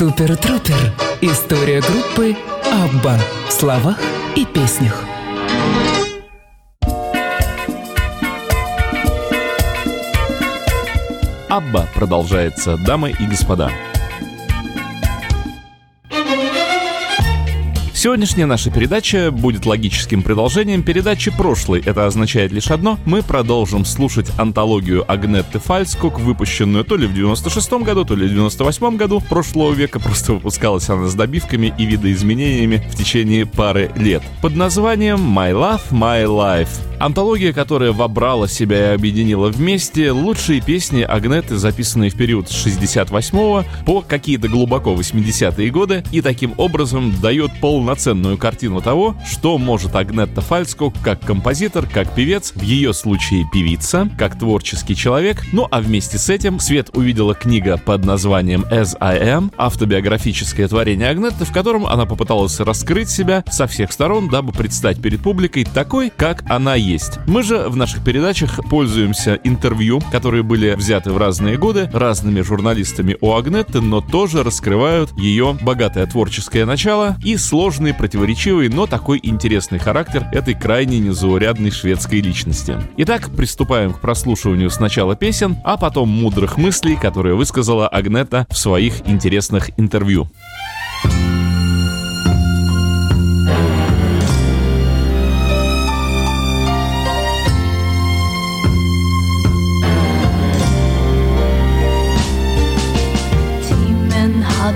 Супер Трупер. История группы Абба в словах и песнях. Абба продолжается, дамы и господа. Сегодняшняя наша передача будет логическим продолжением передачи прошлой. Это означает лишь одно. Мы продолжим слушать антологию Агнетты Фальскок, выпущенную то ли в 96 году, то ли в 98 году прошлого века. Просто выпускалась она с добивками и видоизменениями в течение пары лет. Под названием «My Love, My Life». Антология, которая вобрала себя и объединила вместе лучшие песни Агнеты, записанные в период с 68 по какие-то глубоко 80-е годы, и таким образом дает полноценную картину того, что может Агнетта Фальскок как композитор, как певец, в ее случае певица, как творческий человек, ну а вместе с этим свет увидела книга под названием As I Am, автобиографическое творение Агнетты, в котором она попыталась раскрыть себя со всех сторон, дабы предстать перед публикой такой, как она есть. Мы же в наших передачах пользуемся интервью, которые были взяты в разные годы разными журналистами у Агнетты, но тоже раскрывают ее богатое творческое начало и сложный, противоречивый, но такой интересный характер этой крайне незаурядной шведской личности. Итак, приступаем к прослушиванию сначала песен, а потом мудрых мыслей, которые высказала Агнета в своих интересных интервью.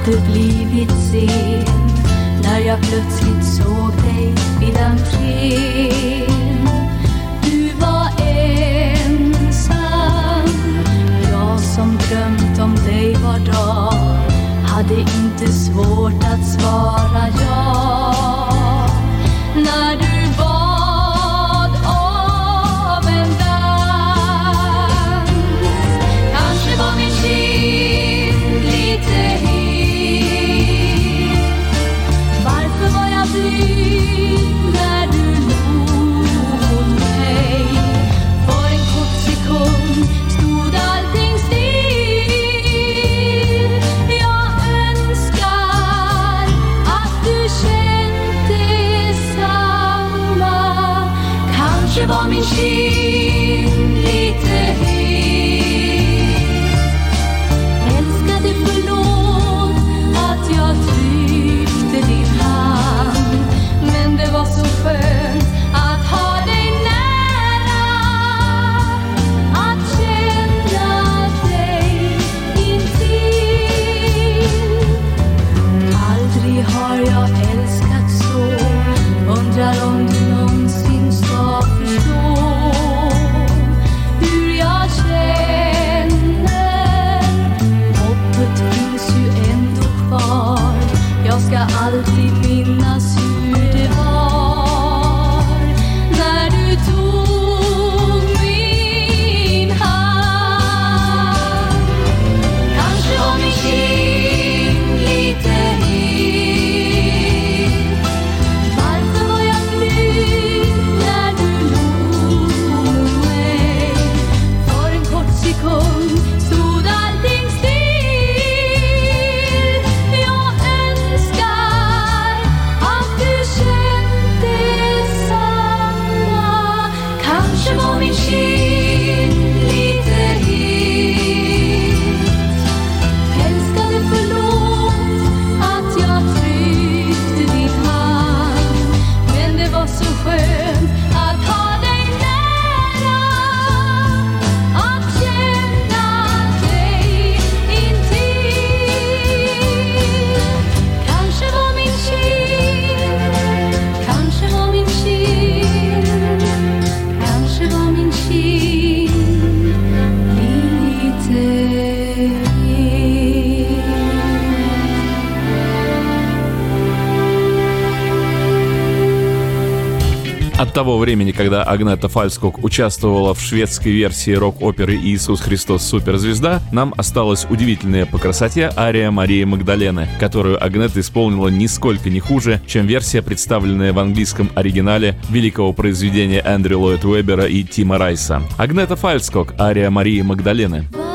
sen should того времени, когда Агнета Фальскок участвовала в шведской версии рок-оперы «Иисус Христос Суперзвезда», нам осталась удивительная по красоте ария Марии Магдалены, которую Агнета исполнила нисколько не хуже, чем версия, представленная в английском оригинале великого произведения Эндрю Ллойд Уэбера и Тима Райса. Агнета Фальскок, ария Марии Магдалены. Vart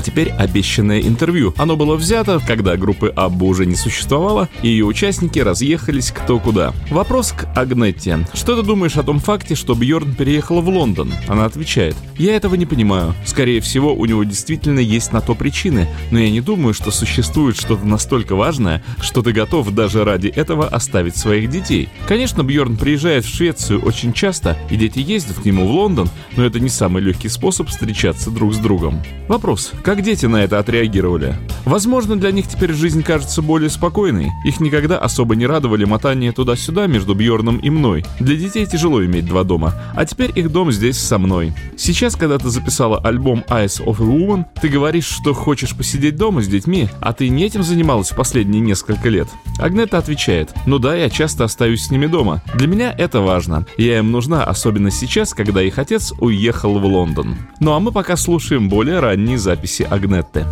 а теперь обещанное интервью. Оно было взято, когда группы Абба уже не существовало, и ее участники разъехались кто куда. Вопрос к Агнетте. Что ты думаешь о том факте, что Бьорн переехал в Лондон? Она отвечает. Я этого не понимаю. Скорее всего, у него действительно есть на то причины, но я не думаю, что существует что-то настолько важное, что ты готов даже ради этого оставить своих детей. Конечно, Бьорн приезжает в Швецию очень часто, и дети ездят к нему в Лондон, но это не самый легкий способ встречаться друг с другом. Вопрос. Как дети на это отреагировали? Возможно, для них теперь жизнь кажется более спокойной. Их никогда особо не радовали мотания туда-сюда между Бьорном и мной. Для детей тяжело иметь два дома, а теперь их дом здесь со мной. Сейчас, когда ты записала альбом Eyes of a Woman, ты говоришь, что хочешь посидеть дома с детьми, а ты не этим занималась последние несколько лет. Агнета отвечает, ну да, я часто остаюсь с ними дома. Для меня это важно. Я им нужна, особенно сейчас, когда их отец уехал в Лондон. Ну а мы пока слушаем более ранние записи Агнетты.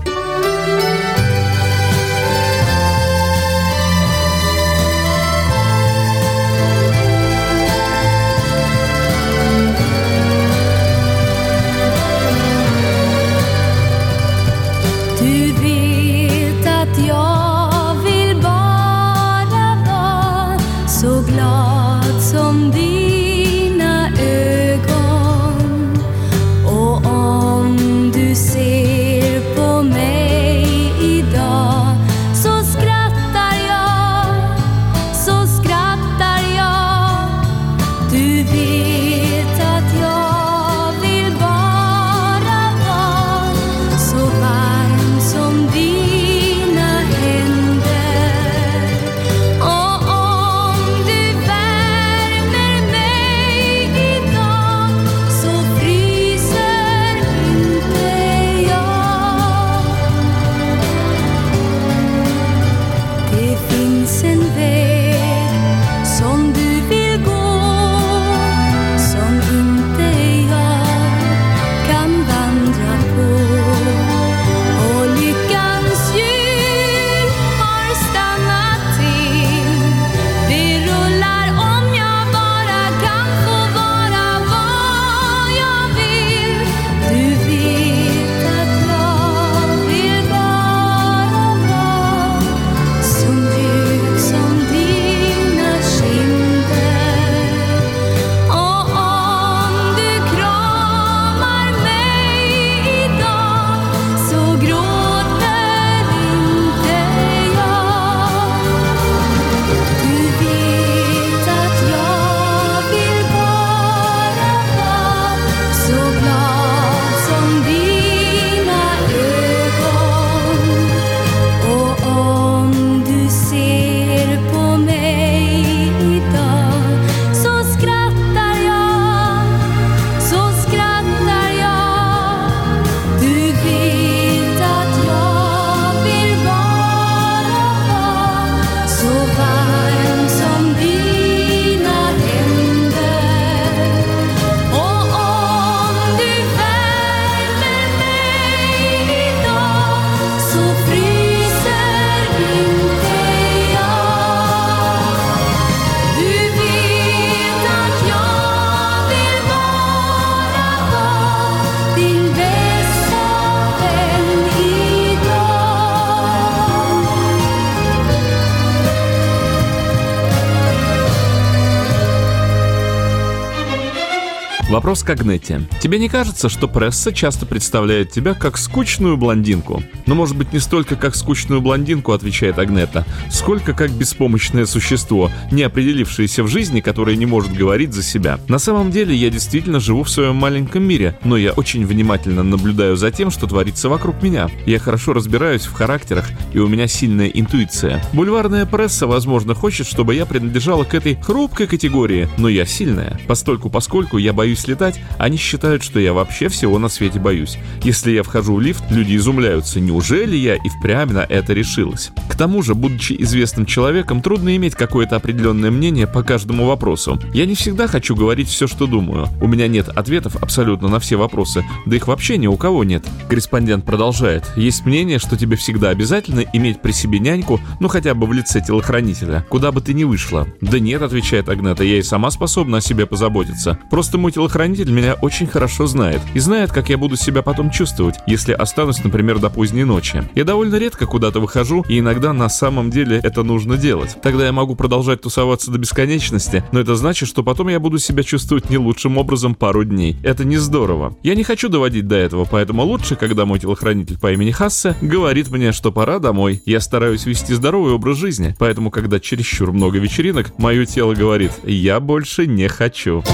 Вопрос к Агнете. Тебе не кажется, что пресса часто представляет тебя как скучную блондинку? Но может быть не столько как скучную блондинку, отвечает Агнета, сколько как беспомощное существо, не определившееся в жизни, которое не может говорить за себя. На самом деле я действительно живу в своем маленьком мире, но я очень внимательно наблюдаю за тем, что творится вокруг меня. Я хорошо разбираюсь в характерах, и у меня сильная интуиция. Бульварная пресса, возможно, хочет, чтобы я принадлежала к этой хрупкой категории, но я сильная. Постольку, поскольку я боюсь летать, они считают, что я вообще всего на свете боюсь. Если я вхожу в лифт, люди изумляются, неужели я и впрямь на это решилась. К тому же, будучи известным человеком, трудно иметь какое-то определенное мнение по каждому вопросу. Я не всегда хочу говорить все, что думаю. У меня нет ответов абсолютно на все вопросы, да их вообще ни у кого нет. Корреспондент продолжает. Есть мнение, что тебе всегда обязательно иметь при себе няньку, ну хотя бы в лице телохранителя, куда бы ты ни вышла. Да нет, отвечает Агнета, я и сама способна о себе позаботиться. Просто мой телохранитель меня очень хорошо знает и знает, как я буду себя потом чувствовать, если останусь, например, до поздней ночи. Я довольно редко куда-то выхожу, и иногда на самом деле это нужно делать. Тогда я могу продолжать тусоваться до бесконечности, но это значит, что потом я буду себя чувствовать не лучшим образом пару дней. Это не здорово. Я не хочу доводить до этого, поэтому лучше, когда мой телохранитель по имени Хассе говорит мне, что пора домой. Я стараюсь вести здоровый образ жизни, поэтому, когда чересчур много вечеринок, мое тело говорит «я больше не хочу».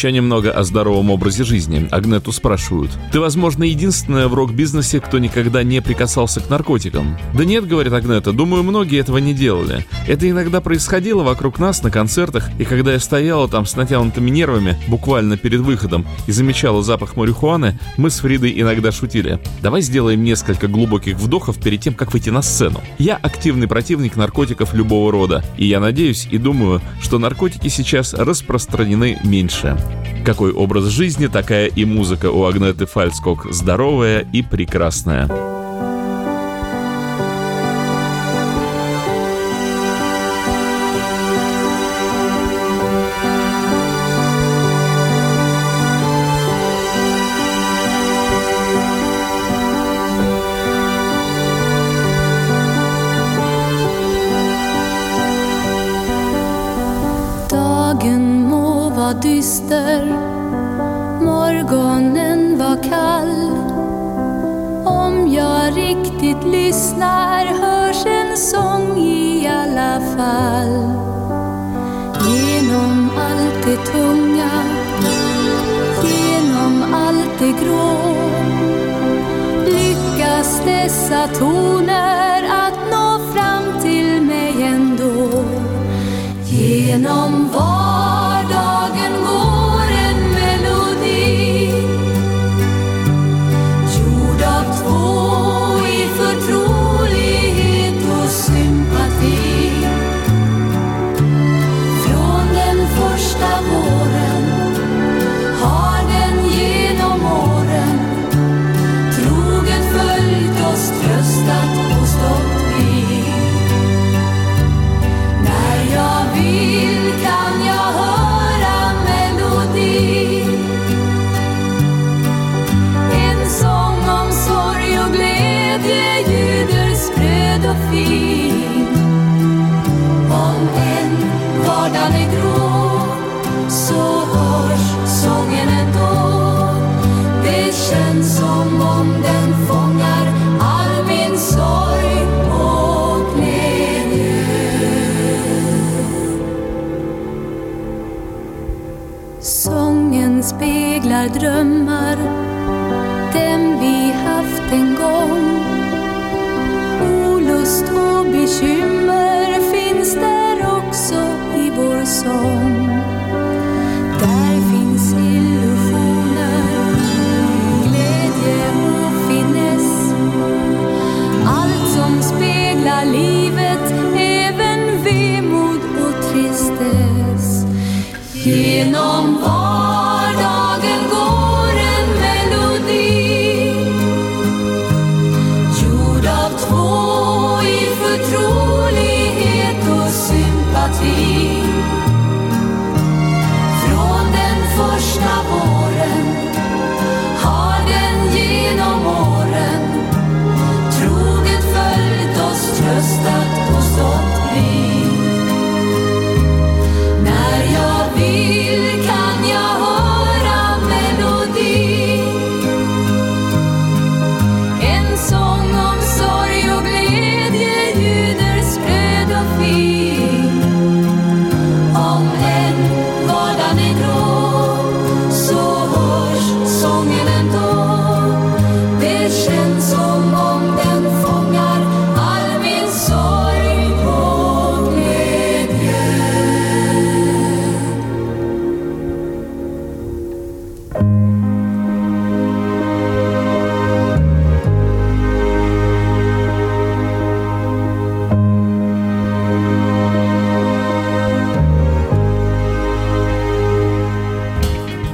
Еще немного о здоровом образе жизни. Агнету спрашивают. Ты, возможно, единственная в рок-бизнесе, кто никогда не прикасался к наркотикам. Да нет, говорит Агнета, думаю, многие этого не делали. Это иногда происходило вокруг нас на концертах, и когда я стояла там с натянутыми нервами, буквально перед выходом, и замечала запах марихуаны, мы с Фридой иногда шутили. Давай сделаем несколько глубоких вдохов перед тем, как выйти на сцену. Я активный противник наркотиков любого рода, и я надеюсь и думаю, что наркотики сейчас распространены меньше. Какой образ жизни, такая и музыка у Агнеты Фальскок. Здоровая и прекрасная. coffee.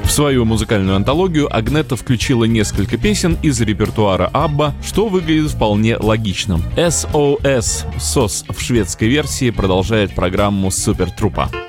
В свою музыкальную антологию Агнета включила несколько песен из репертуара Абба, что выглядит вполне логичным. SOS, SOS в шведской версии продолжает программу Супертрупа. Трупа.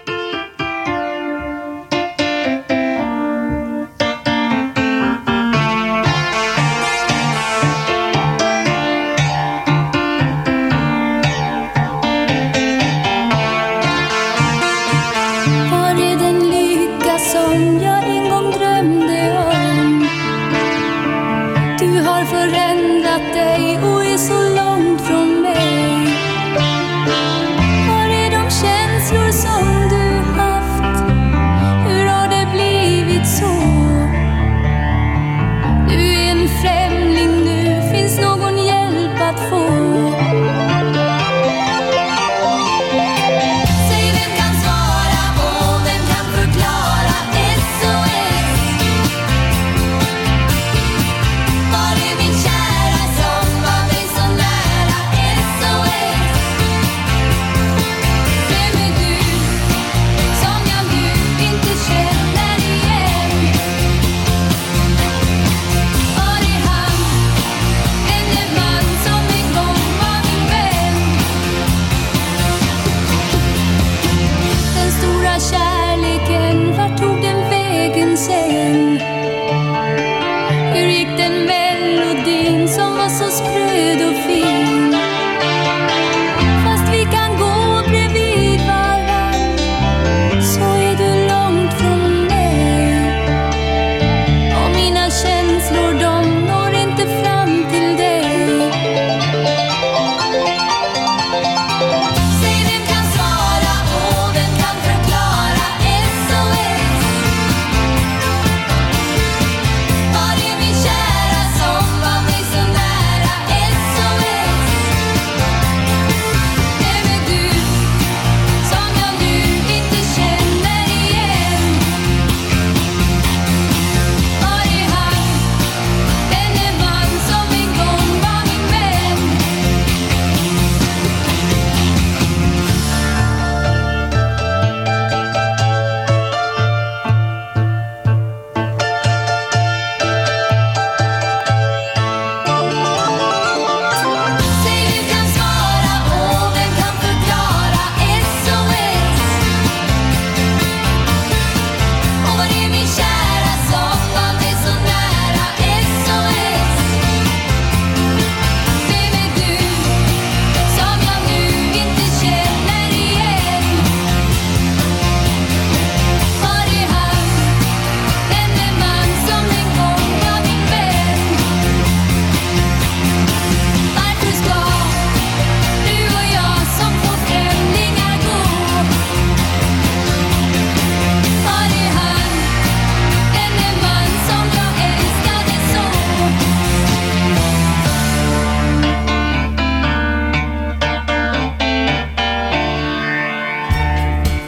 melodin som var så spröd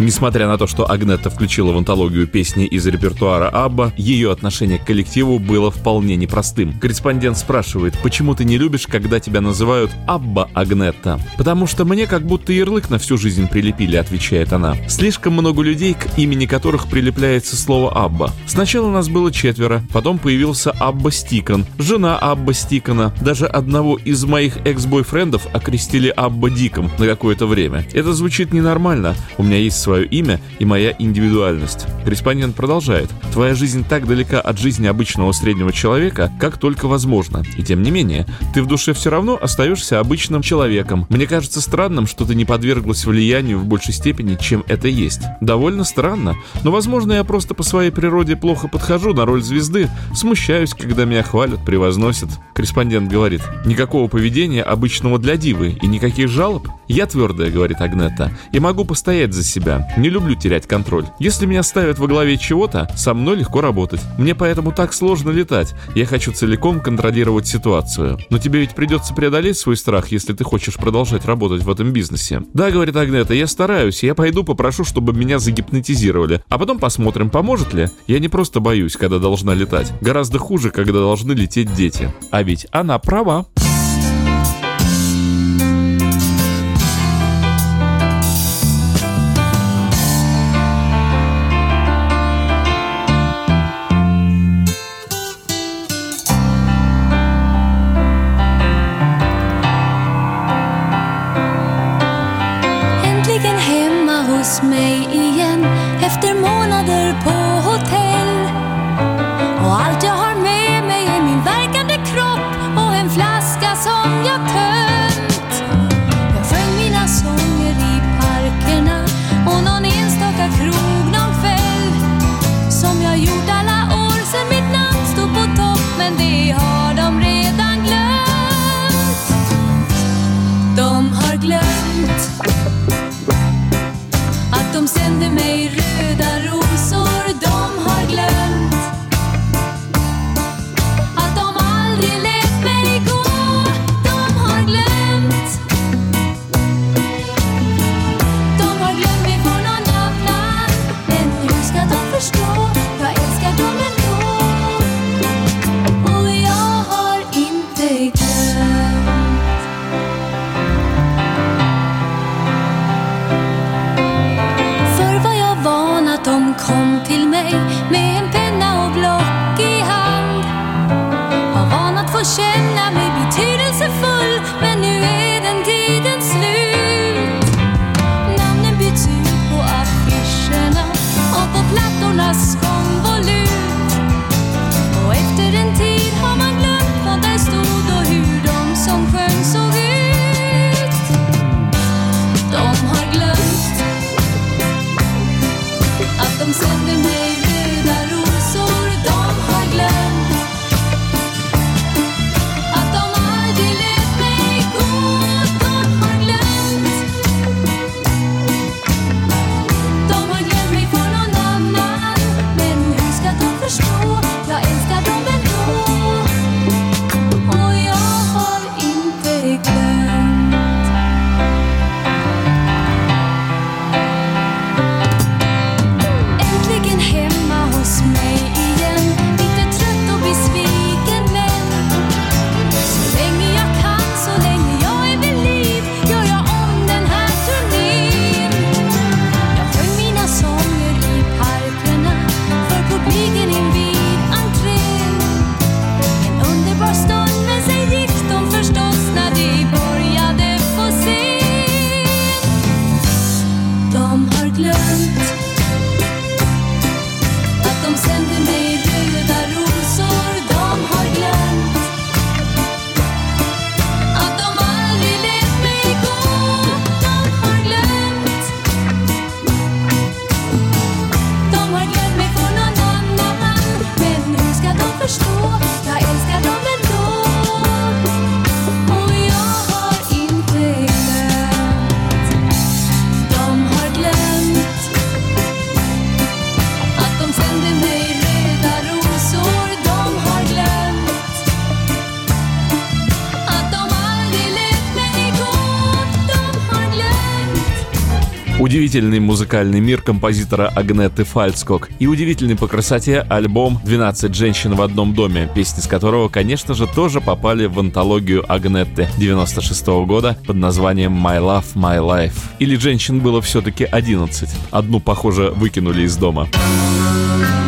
Несмотря на то, что Агнетта включила в антологию песни из репертуара Абба, ее отношение к коллективу было вполне непростым. Корреспондент спрашивает, почему ты не любишь, когда тебя называют Абба Агнетта? Потому что мне как будто ярлык на всю жизнь прилепили, отвечает она. Слишком много людей, к имени которых прилепляется слово Абба. Сначала нас было четверо, потом появился Абба Стиккан, жена Абба Стиккана, даже одного из моих экс-бойфрендов окрестили Абба Диком на какое-то время. Это звучит ненормально, у меня есть свое имя и моя индивидуальность. Корреспондент продолжает. Твоя жизнь так далека от жизни обычного среднего человека, как только возможно. И тем не менее, ты в душе все равно остаешься обычным человеком. Мне кажется странным, что ты не подверглась влиянию в большей степени, чем это есть. Довольно странно, но возможно я просто по своей природе плохо подхожу на роль звезды, смущаюсь, когда меня хвалят, превозносят. Корреспондент говорит, никакого поведения обычного для дивы и никаких жалоб. Я твердая, говорит Агнета, и могу постоять за себя. Не люблю терять контроль. Если меня ставят во главе чего-то, со мной легко работать. Мне поэтому так сложно летать. Я хочу целиком контролировать ситуацию. Но тебе ведь придется преодолеть свой страх, если ты хочешь продолжать работать в этом бизнесе. Да, говорит Агнета, я стараюсь. Я пойду попрошу, чтобы меня загипнотизировали. А потом посмотрим, поможет ли. Я не просто боюсь, когда должна летать. Гораздо хуже, когда должны лететь дети. А ведь она права. Hard to музыкальный мир композитора Агнеты Фальцкок и удивительный по красоте альбом «12 женщин в одном доме», песни с которого, конечно же, тоже попали в антологию Агнетты 96 года под названием «My Love, My Life». Или женщин было все-таки 11. Одну, похоже, выкинули из дома. Mitt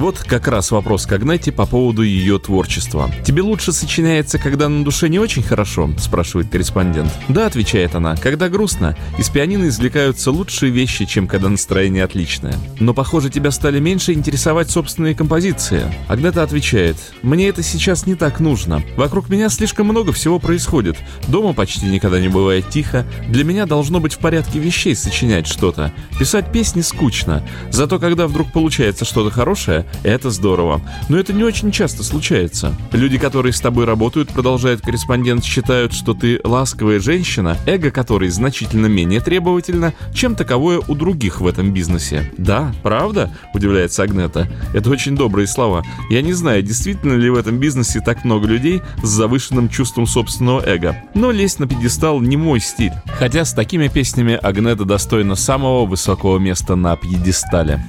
И вот как раз вопрос к Агнете по поводу ее творчества. «Тебе лучше сочиняется, когда на душе не очень хорошо?» – спрашивает корреспондент. «Да», – отвечает она, – «когда грустно, из пианино извлекаются лучшие вещи, чем когда настроение отличное. Но, похоже, тебя стали меньше интересовать собственные композиции». Агнета отвечает, «Мне это сейчас не так нужно. Вокруг меня слишком много всего происходит. Дома почти никогда не бывает тихо. Для меня должно быть в порядке вещей сочинять что-то. Писать песни скучно. Зато когда вдруг получается что-то хорошее, милая, это здорово. Но это не очень часто случается. Люди, которые с тобой работают, продолжает корреспондент, считают, что ты ласковая женщина, эго которой значительно менее требовательно, чем таковое у других в этом бизнесе. Да, правда? Удивляется Агнета. Это очень добрые слова. Я не знаю, действительно ли в этом бизнесе так много людей с завышенным чувством собственного эго. Но лезть на пьедестал не мой стиль. Хотя с такими песнями Агнета достойна самого высокого места на пьедестале.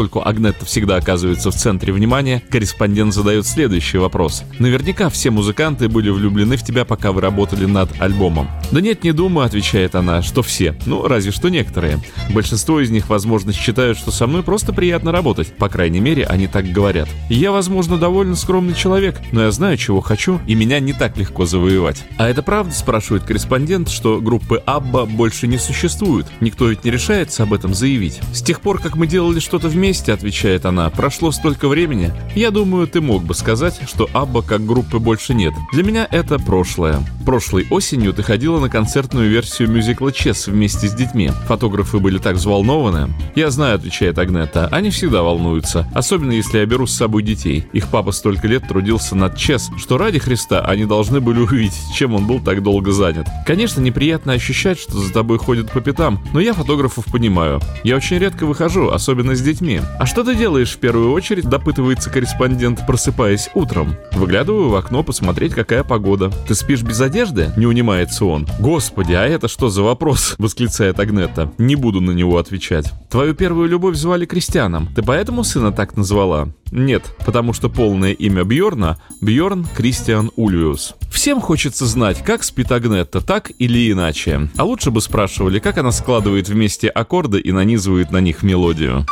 Поскольку Агнетта всегда оказывается в центре внимания, корреспондент задает следующий вопрос. Наверняка все музыканты были влюблены в тебя, пока вы работали над альбомом. Да нет, не думаю, отвечает она, что все. Ну, разве что некоторые. Большинство из них, возможно, считают, что со мной просто приятно работать. По крайней мере, они так говорят. Я, возможно, довольно скромный человек, но я знаю, чего хочу, и меня не так легко завоевать. А это правда, спрашивает корреспондент, что группы Абба больше не существует. Никто ведь не решается об этом заявить. С тех пор, как мы делали что-то вместе, отвечает она, прошло столько времени. Я думаю, ты мог бы сказать, что Абба как группы больше нет. Для меня это прошлое. Прошлой осенью ты ходила на концертную версию мюзикла «Чес» вместе с детьми. Фотографы были так взволнованы. Я знаю, отвечает Агнета, они всегда волнуются, особенно если я беру с собой детей. Их папа столько лет трудился над «Чес», что ради Христа они должны были увидеть, чем он был так долго занят. Конечно, неприятно ощущать, что за тобой ходят по пятам, но я фотографов понимаю. Я очень редко выхожу, особенно с детьми. А что ты делаешь в первую очередь, допытывается корреспондент, просыпаясь утром? Выглядываю в окно посмотреть, какая погода. Ты спишь без одежды? Не унимается он. Господи, а это что за вопрос? Восклицает Агнета. Не буду на него отвечать. Твою первую любовь звали Кристианом. Ты поэтому сына так назвала? Нет, потому что полное имя Бьорна Бьорн Кристиан Ульвиус. Всем хочется знать, как спит Агнетта, так или иначе. А лучше бы спрашивали, как она складывает вместе аккорды и нанизывает на них мелодию.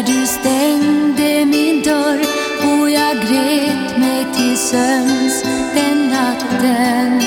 När du stängde min dörr och jag grät mig till sömns den natten.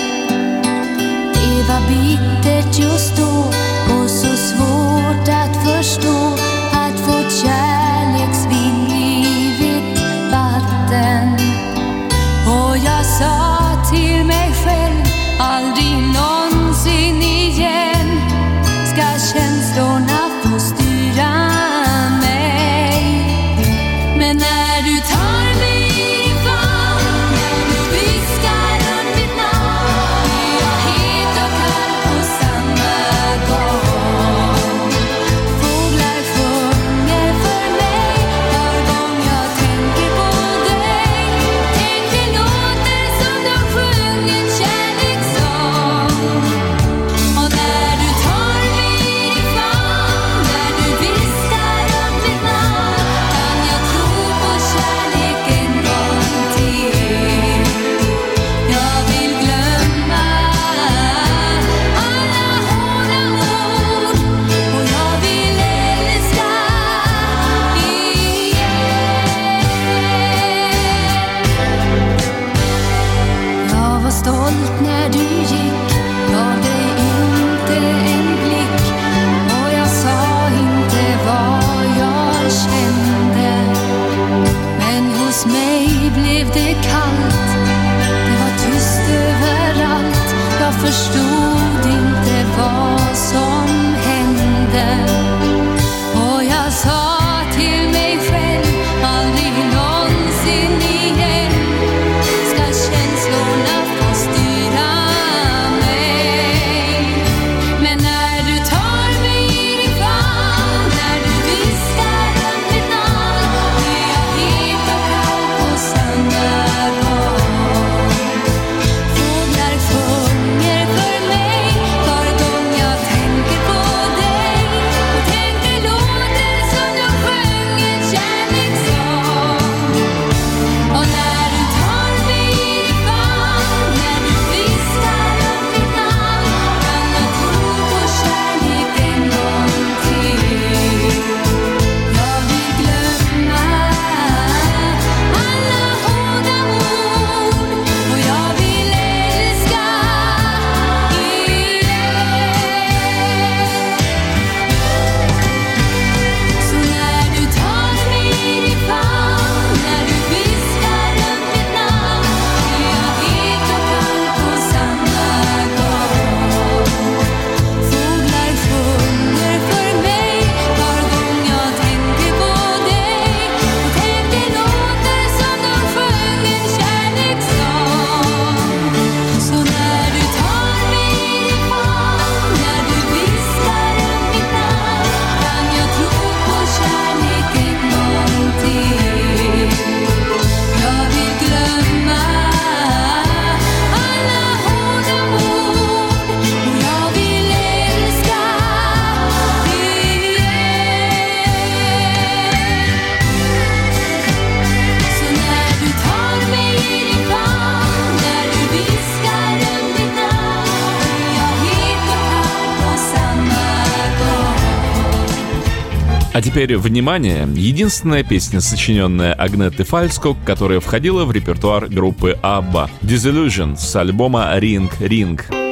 Теперь, внимание, единственная песня, сочиненная Агнетой Фальско, которая входила в репертуар группы «Абба» — «Disillusion» с альбома «Ring Ring».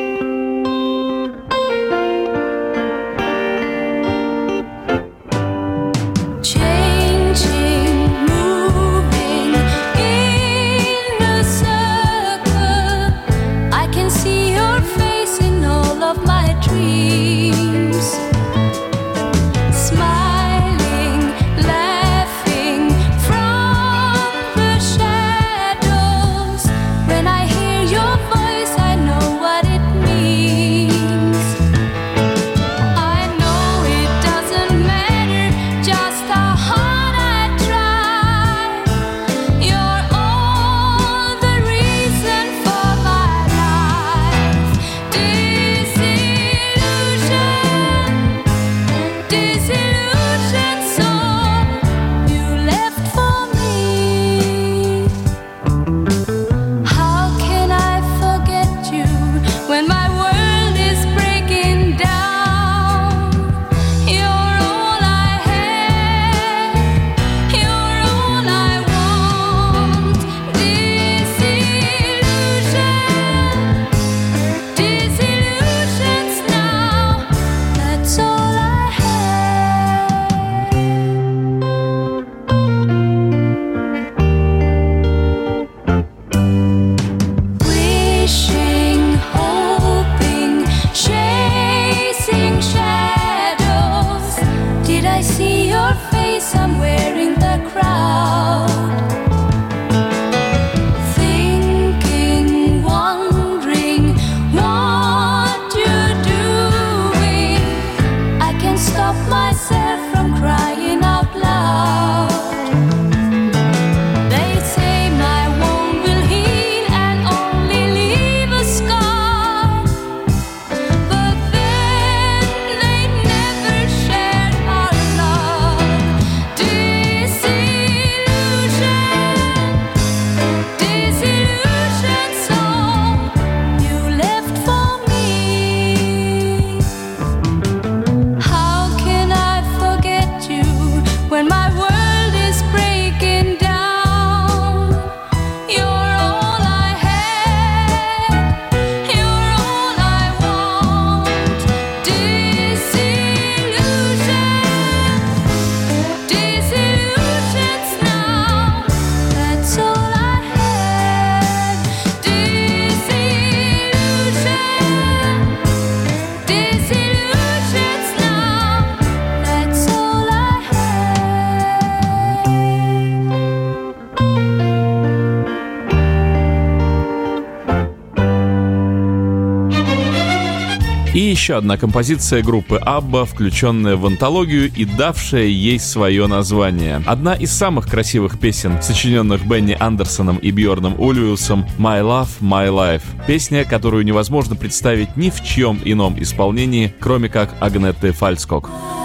еще одна композиция группы Абба, включенная в антологию и давшая ей свое название. Одна из самых красивых песен, сочиненных Бенни Андерсоном и Бьорном Ульвиусом «My Love, My Life». Песня, которую невозможно представить ни в чем ином исполнении, кроме как Агнетты Фальскок. Фальскок.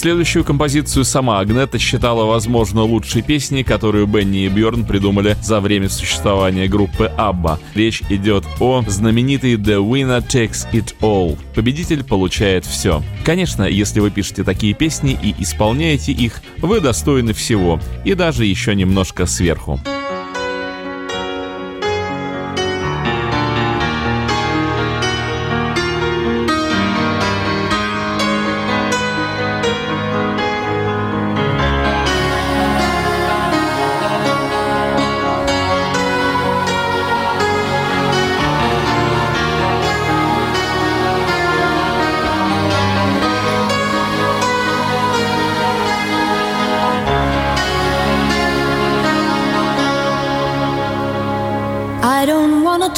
Следующую композицию сама Агнета считала, возможно, лучшей песней, которую Бенни и Бьорн придумали за время существования группы Абба. Речь идет о знаменитой The Winner Takes It All. Победитель получает все. Конечно, если вы пишете такие песни и исполняете их, вы достойны всего, и даже еще немножко сверху.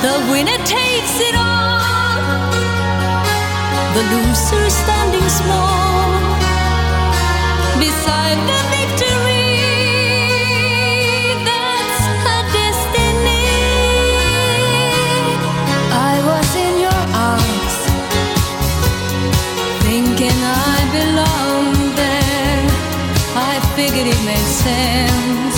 The winner takes it all, the loser standing small beside the victory. That's her destiny. I was in your arms, thinking I belonged there. I figured it made sense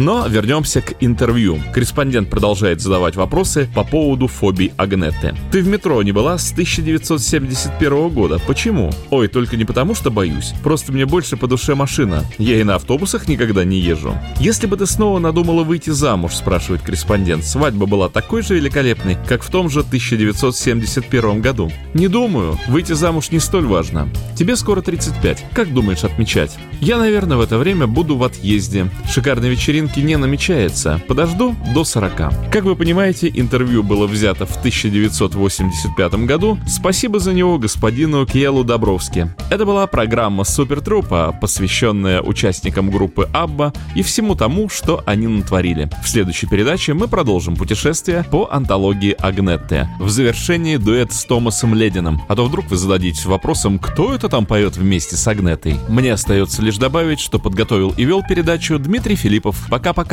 Но вернемся к интервью. Корреспондент продолжает задавать вопросы по поводу фобий Агнетты. Ты в метро не была с 1971 года. Почему? Ой, только не потому, что боюсь. Просто мне больше по душе машина. Я и на автобусах никогда не езжу. Если бы ты снова надумала выйти замуж, спрашивает корреспондент, свадьба была такой же великолепной, как в том же 1971 году. Не думаю. Выйти замуж не столь важно. Тебе скоро 35. Как думаешь отмечать? Я, наверное, в это время буду в отъезде. Шикарной вечеринки не намечается. Подожду до 40. Как вы понимаете, интервью было взято в 1985 году. Спасибо за него господину Кьелу Добровски. Это была программа Супертрупа, посвященная участникам группы Абба и всему тому, что они натворили. В следующей передаче мы продолжим путешествие по антологии Агнетте. В завершении дуэт с Томасом Ледином. А то вдруг вы зададитесь вопросом, кто это там поет вместе с Агнетой. Мне остается лишь добавить, что подготовил и вел передачу Дмитрий Филиппов. Пока-пока. KKK.